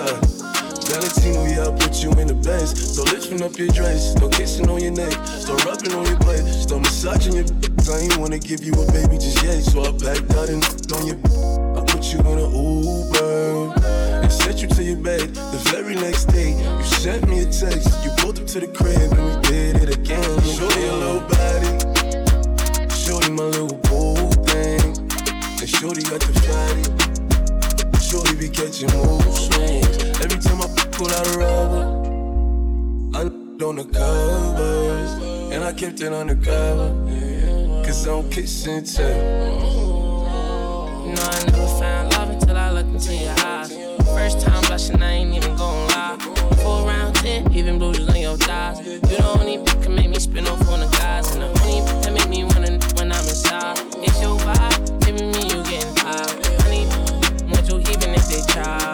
side. Valentino, yeah, I put you in the best. So lifting up your dress, start kissing on your neck, start rubbing on your butt, start massaging your. I ain't wanna give you a baby just yet, so I packed out and on your. I put you in a Uber and sent you to your bed. The very next day, you sent me a text. You pulled up to the crib and we did it again. Show me your little body, show me my little boo thing, and shorty got the fatty be catching mood swings. Every time I pull out a rubber, I on the covers, and I kept it undercover. Cause I'm kissing too. You know, I never found love until I looked into your eyes. First time blushing, I ain't even gonna lie. Four round ten, even bruises on your thighs. You don't even can make me spin off on the child.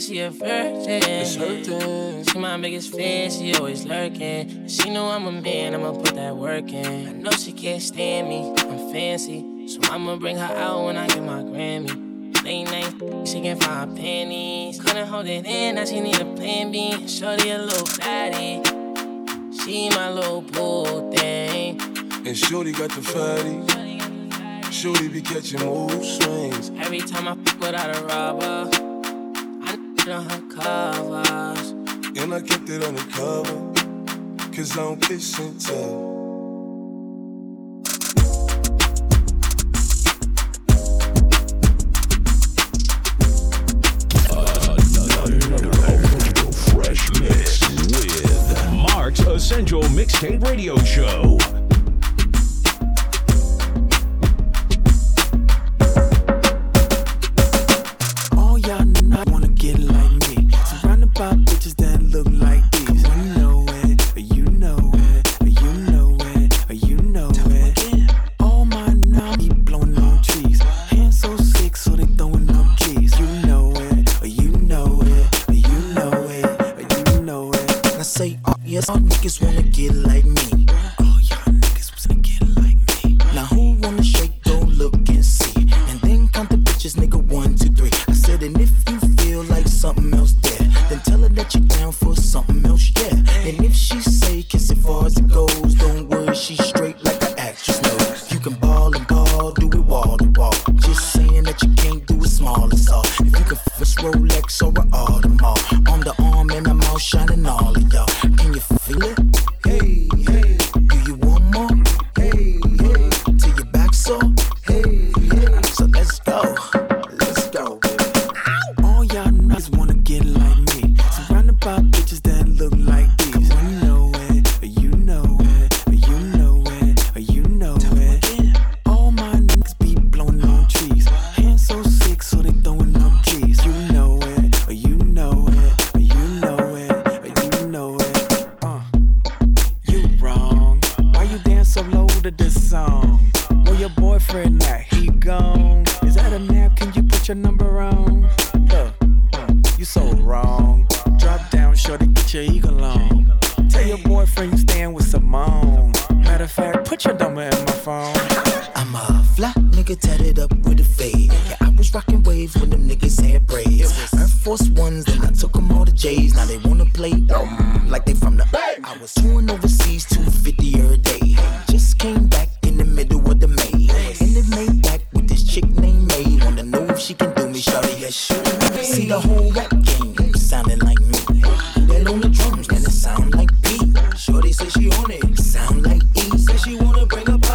she a virgin. She my biggest fan, she always lurking. She know I'm a man, I'ma put that work in. I know she can't stand me, I'm fancy. So I'ma bring her out when I get my Grammy. Late night, she can find panties. Couldn't hold it in, now she need a plan B. Shorty a little fatty. She my little bull thing. And Shorty got the fatty. Shorty be catching mood swings. Every time I fuck without a rubber in her covers. And I kept it undercover, cause I don't kiss and tell. Essential Mixtape Radio Show.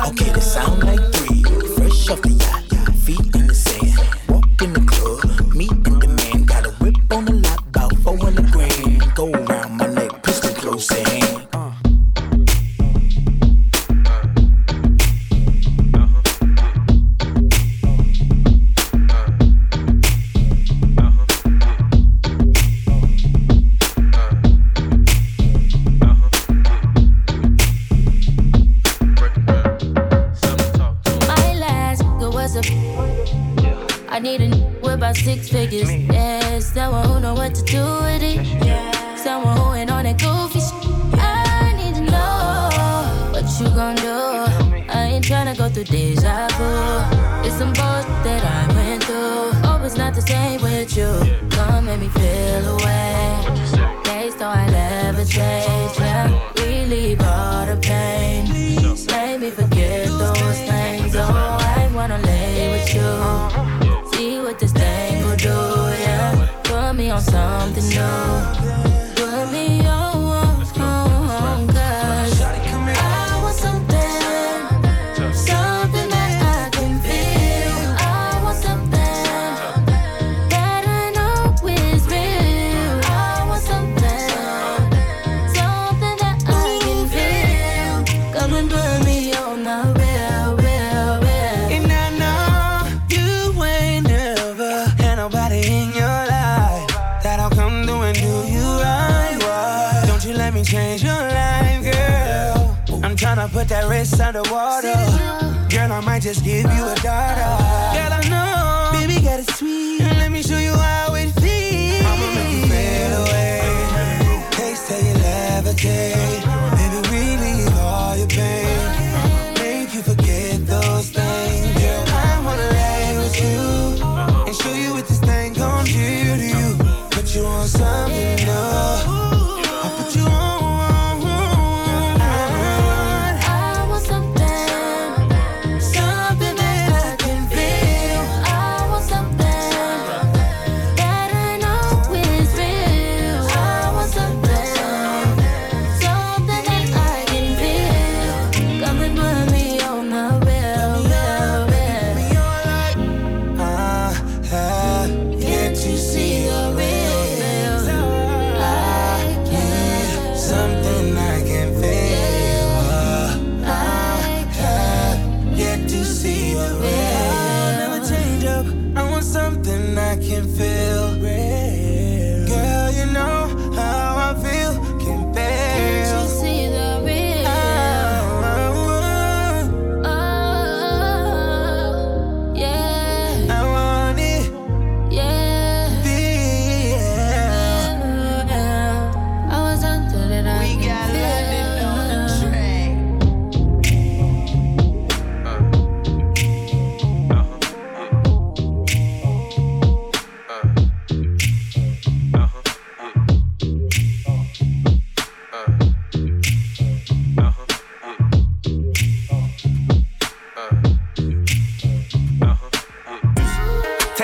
Okay, they sound like three, fresh off the yacht.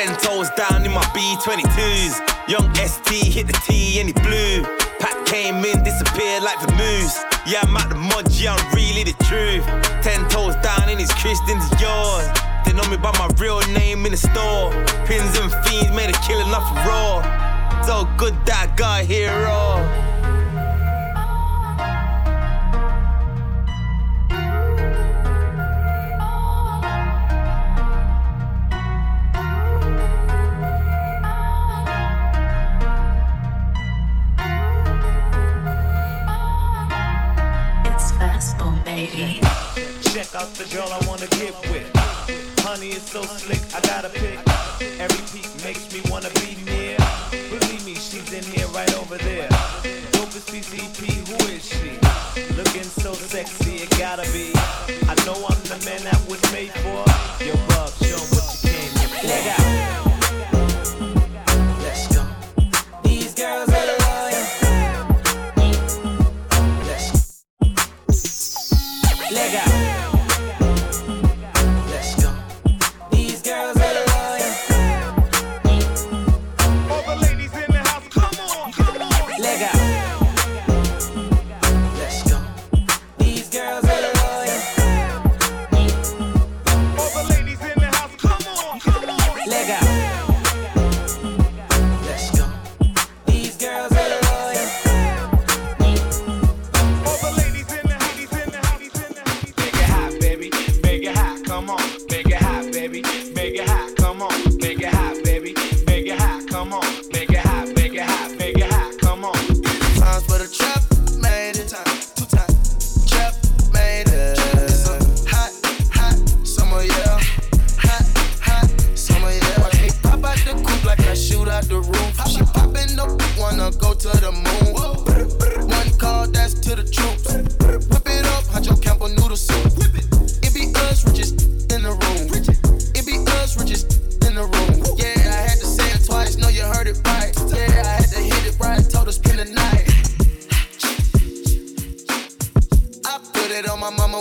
Ten toes down in my B22s. Young ST hit the T and he blew. Pat came in, disappeared like the moose. Yeah, I'm at the mud, yeah, I'm really the truth. Ten toes down in his Christian's yard. They know me by my real name in the store. Pins and fiends made a killing off a raw. So good that guy here all. so slick, I gotta pick. Every peak makes me wanna be near. Believe me, she's in here right over there. Dopest PCP, who is she? Looking so sexy, it gotta be. I know I'm the man that was made for. Your love, show what you came for. Leg out. Let's go. These girls are loyal. Leg out.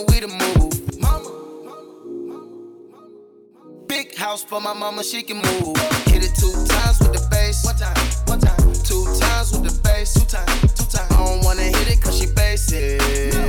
on we the move. Big house for my mama, she can move. Hit it two times with the bass. One time, one time. Two times with the bass. Two times, two times. I don't wanna hit it cause she basic.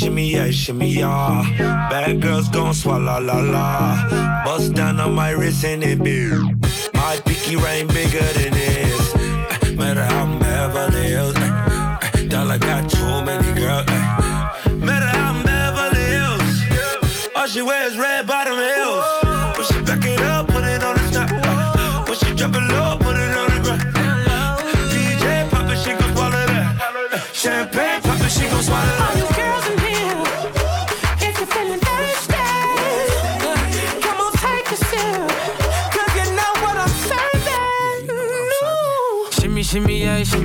shimmy yeah, shimmy yeah. Bad girls gon' swallow la la. Bust down on my wrist and it be. My picky ring bigger than this. Uh, matter how I'm Beverly Hills. Uh, eh, eh, dollar got too many girls. Matter how I'm Beverly Hills. All she wears red bottom heels. When she back it up, put it on the top. When she drop it low.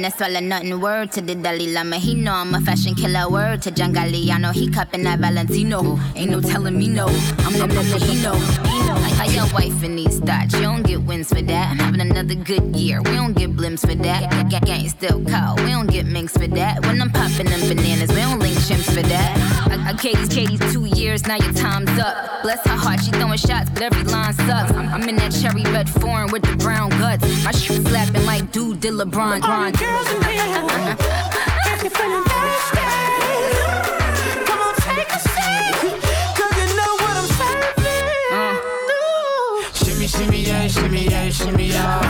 finna swallow nothing. Word to the Dalai Lama, he know I'm a fashion killer. Word to Jangali, I know he cupping that Valentino. Ain't no telling me no, I'm the Milano. Your wife in these thoughts, you don't get wins for that. I'm having another good year, we don't get blimps for that. G- g- gang still call, we don't get minks for that. When I'm popping them bananas, we don't link chimps for that. I, I gave Katie's two years, now your time's up. Bless her heart, she throwing shots, but every line sucks. I'm, I'm in that cherry red foreign with the brown guts. My shoe slapping like dude did LeBron. All the girls in here, if you're feeling thirsty. me y'all.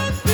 Don't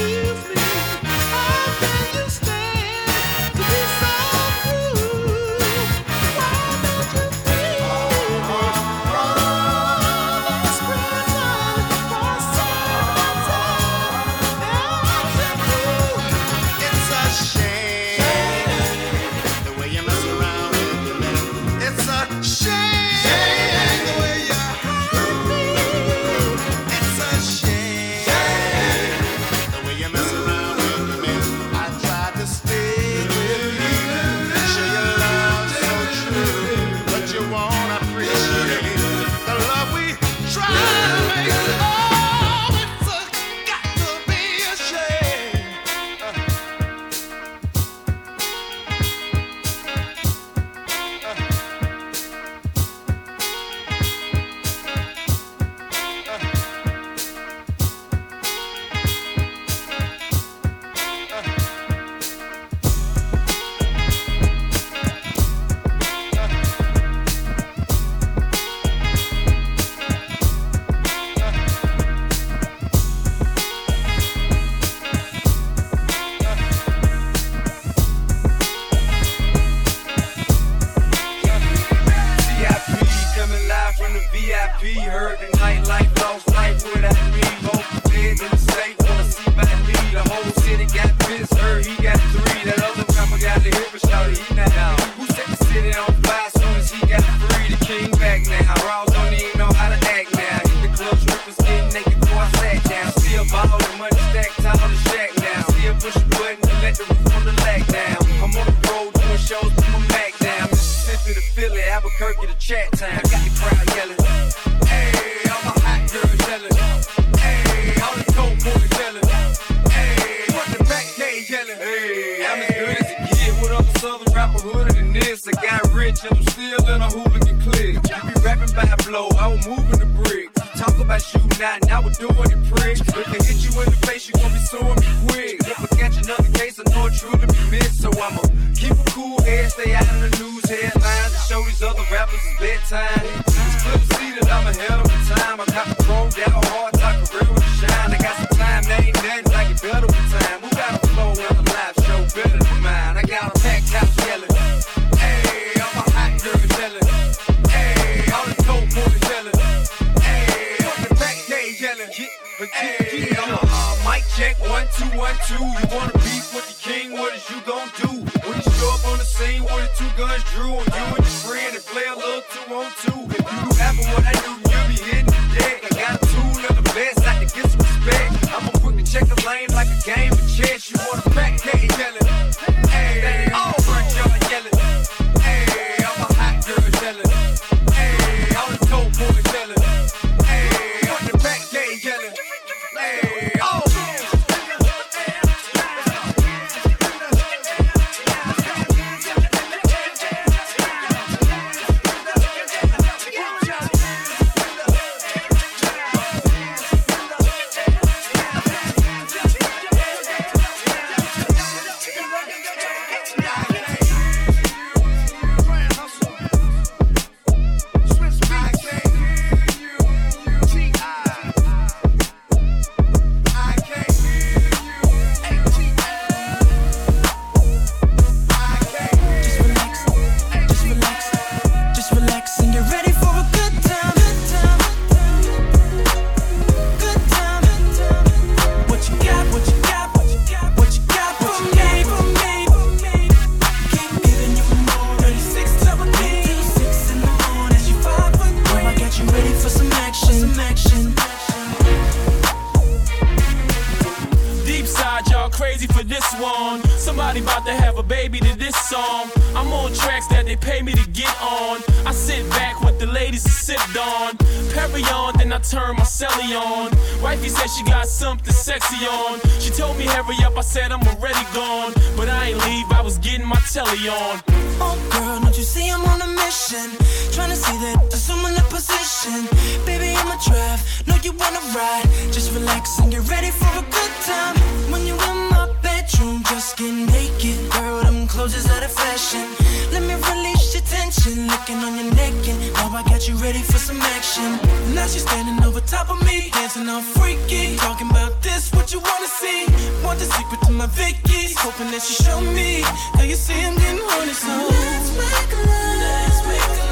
on a ride. Just relax and get ready for a good time. When you're in my bedroom, just get naked. Girl, them clothes is out of fashion. Let me release your tension. Looking on your neck, and now I got you ready for some action. Now she's standing over top of me, dancing all freaky. Talking about this, what you wanna see. Want the secret to my Vicky. Hoping that she show me. Now you see I'm getting horny, so let's make love. Let's make love.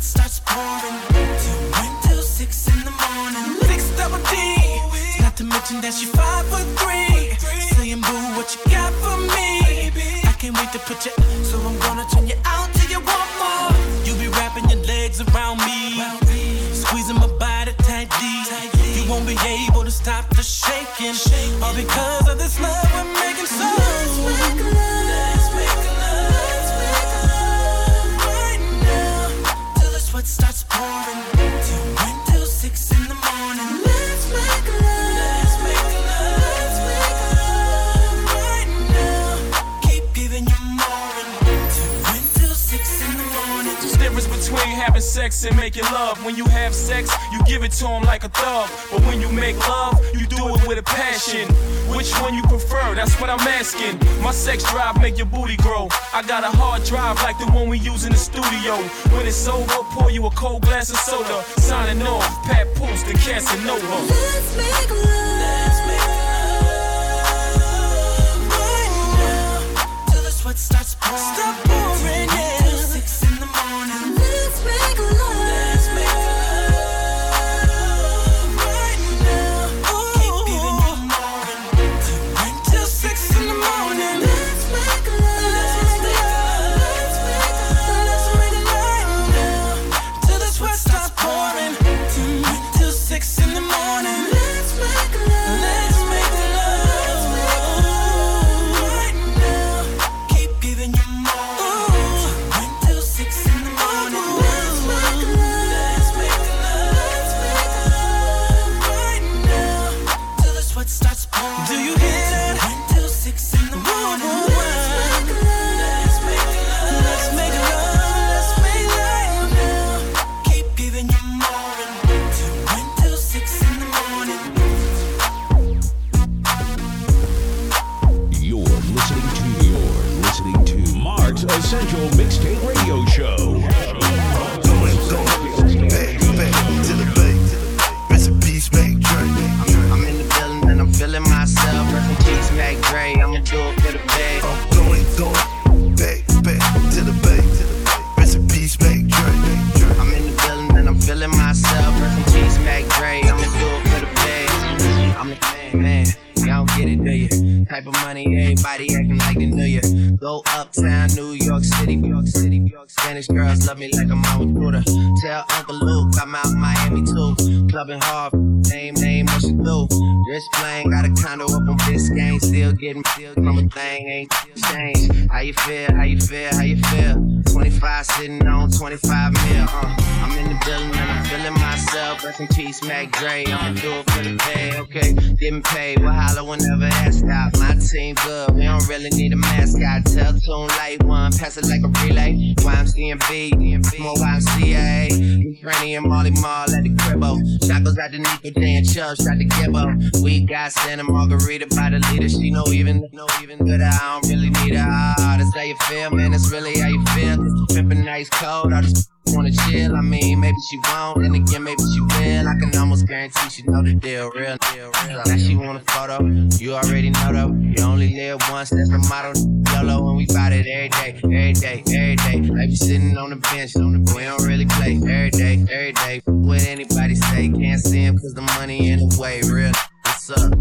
blood starts pouring. Till one till six in the morning. Six double D. Not to mention that she five foot three. Saying boo, what you got for me? I can't wait to put you. So I'm gonna turn you out till you want more. You'll be wrapping your legs around me, squeezing my body tight D. You won't be able to stop the shaking, all because of this love we're making. So. starts pouring. having sex and making love. When you have sex, you give it to them like a thug. But when you make love, you do it with a passion. Which one you prefer? That's what I'm asking. My sex drive make your booty grow. I got a hard drive like the one we use in the studio. When it's over, pour you a cold glass of soda. Signing off, Pat Pools, the Casanova. Let's make love. Let's make love. Right now, till the sweat starts pouring. Stop. Do you hear that? One till six in the morning. Rest in peace, Mac Dre. I'ma do it for the Bay, okay? Getting paid, we'll holler whenever that stop. My team good, we don't really need a mascot. Tell tune light one, pass it like a relay. YMC and B, more YMCA. Franny and Molly Mall at the cribbo. Shot goes out to Nico J and Chubb, shot to Gibbo. We got Santa Margherita by the leader. She know even, know even good. I don't really need her. Ah, that's how you feel, man. That's really how you feel. Pimpin' nice cold. I just wanna chill. I mean, maybe she won't, and again, maybe she will. I can almost guarantee she know the deal, real, deal, real. Now she want a photo. You already know though. You only live once. That's the motto. YOLO, and we fight it every day, every day, every day. Like we sitting on the bench, we don't really play every day, every day. What anybody say, can't see him 'cause the money in the way, real. What's up?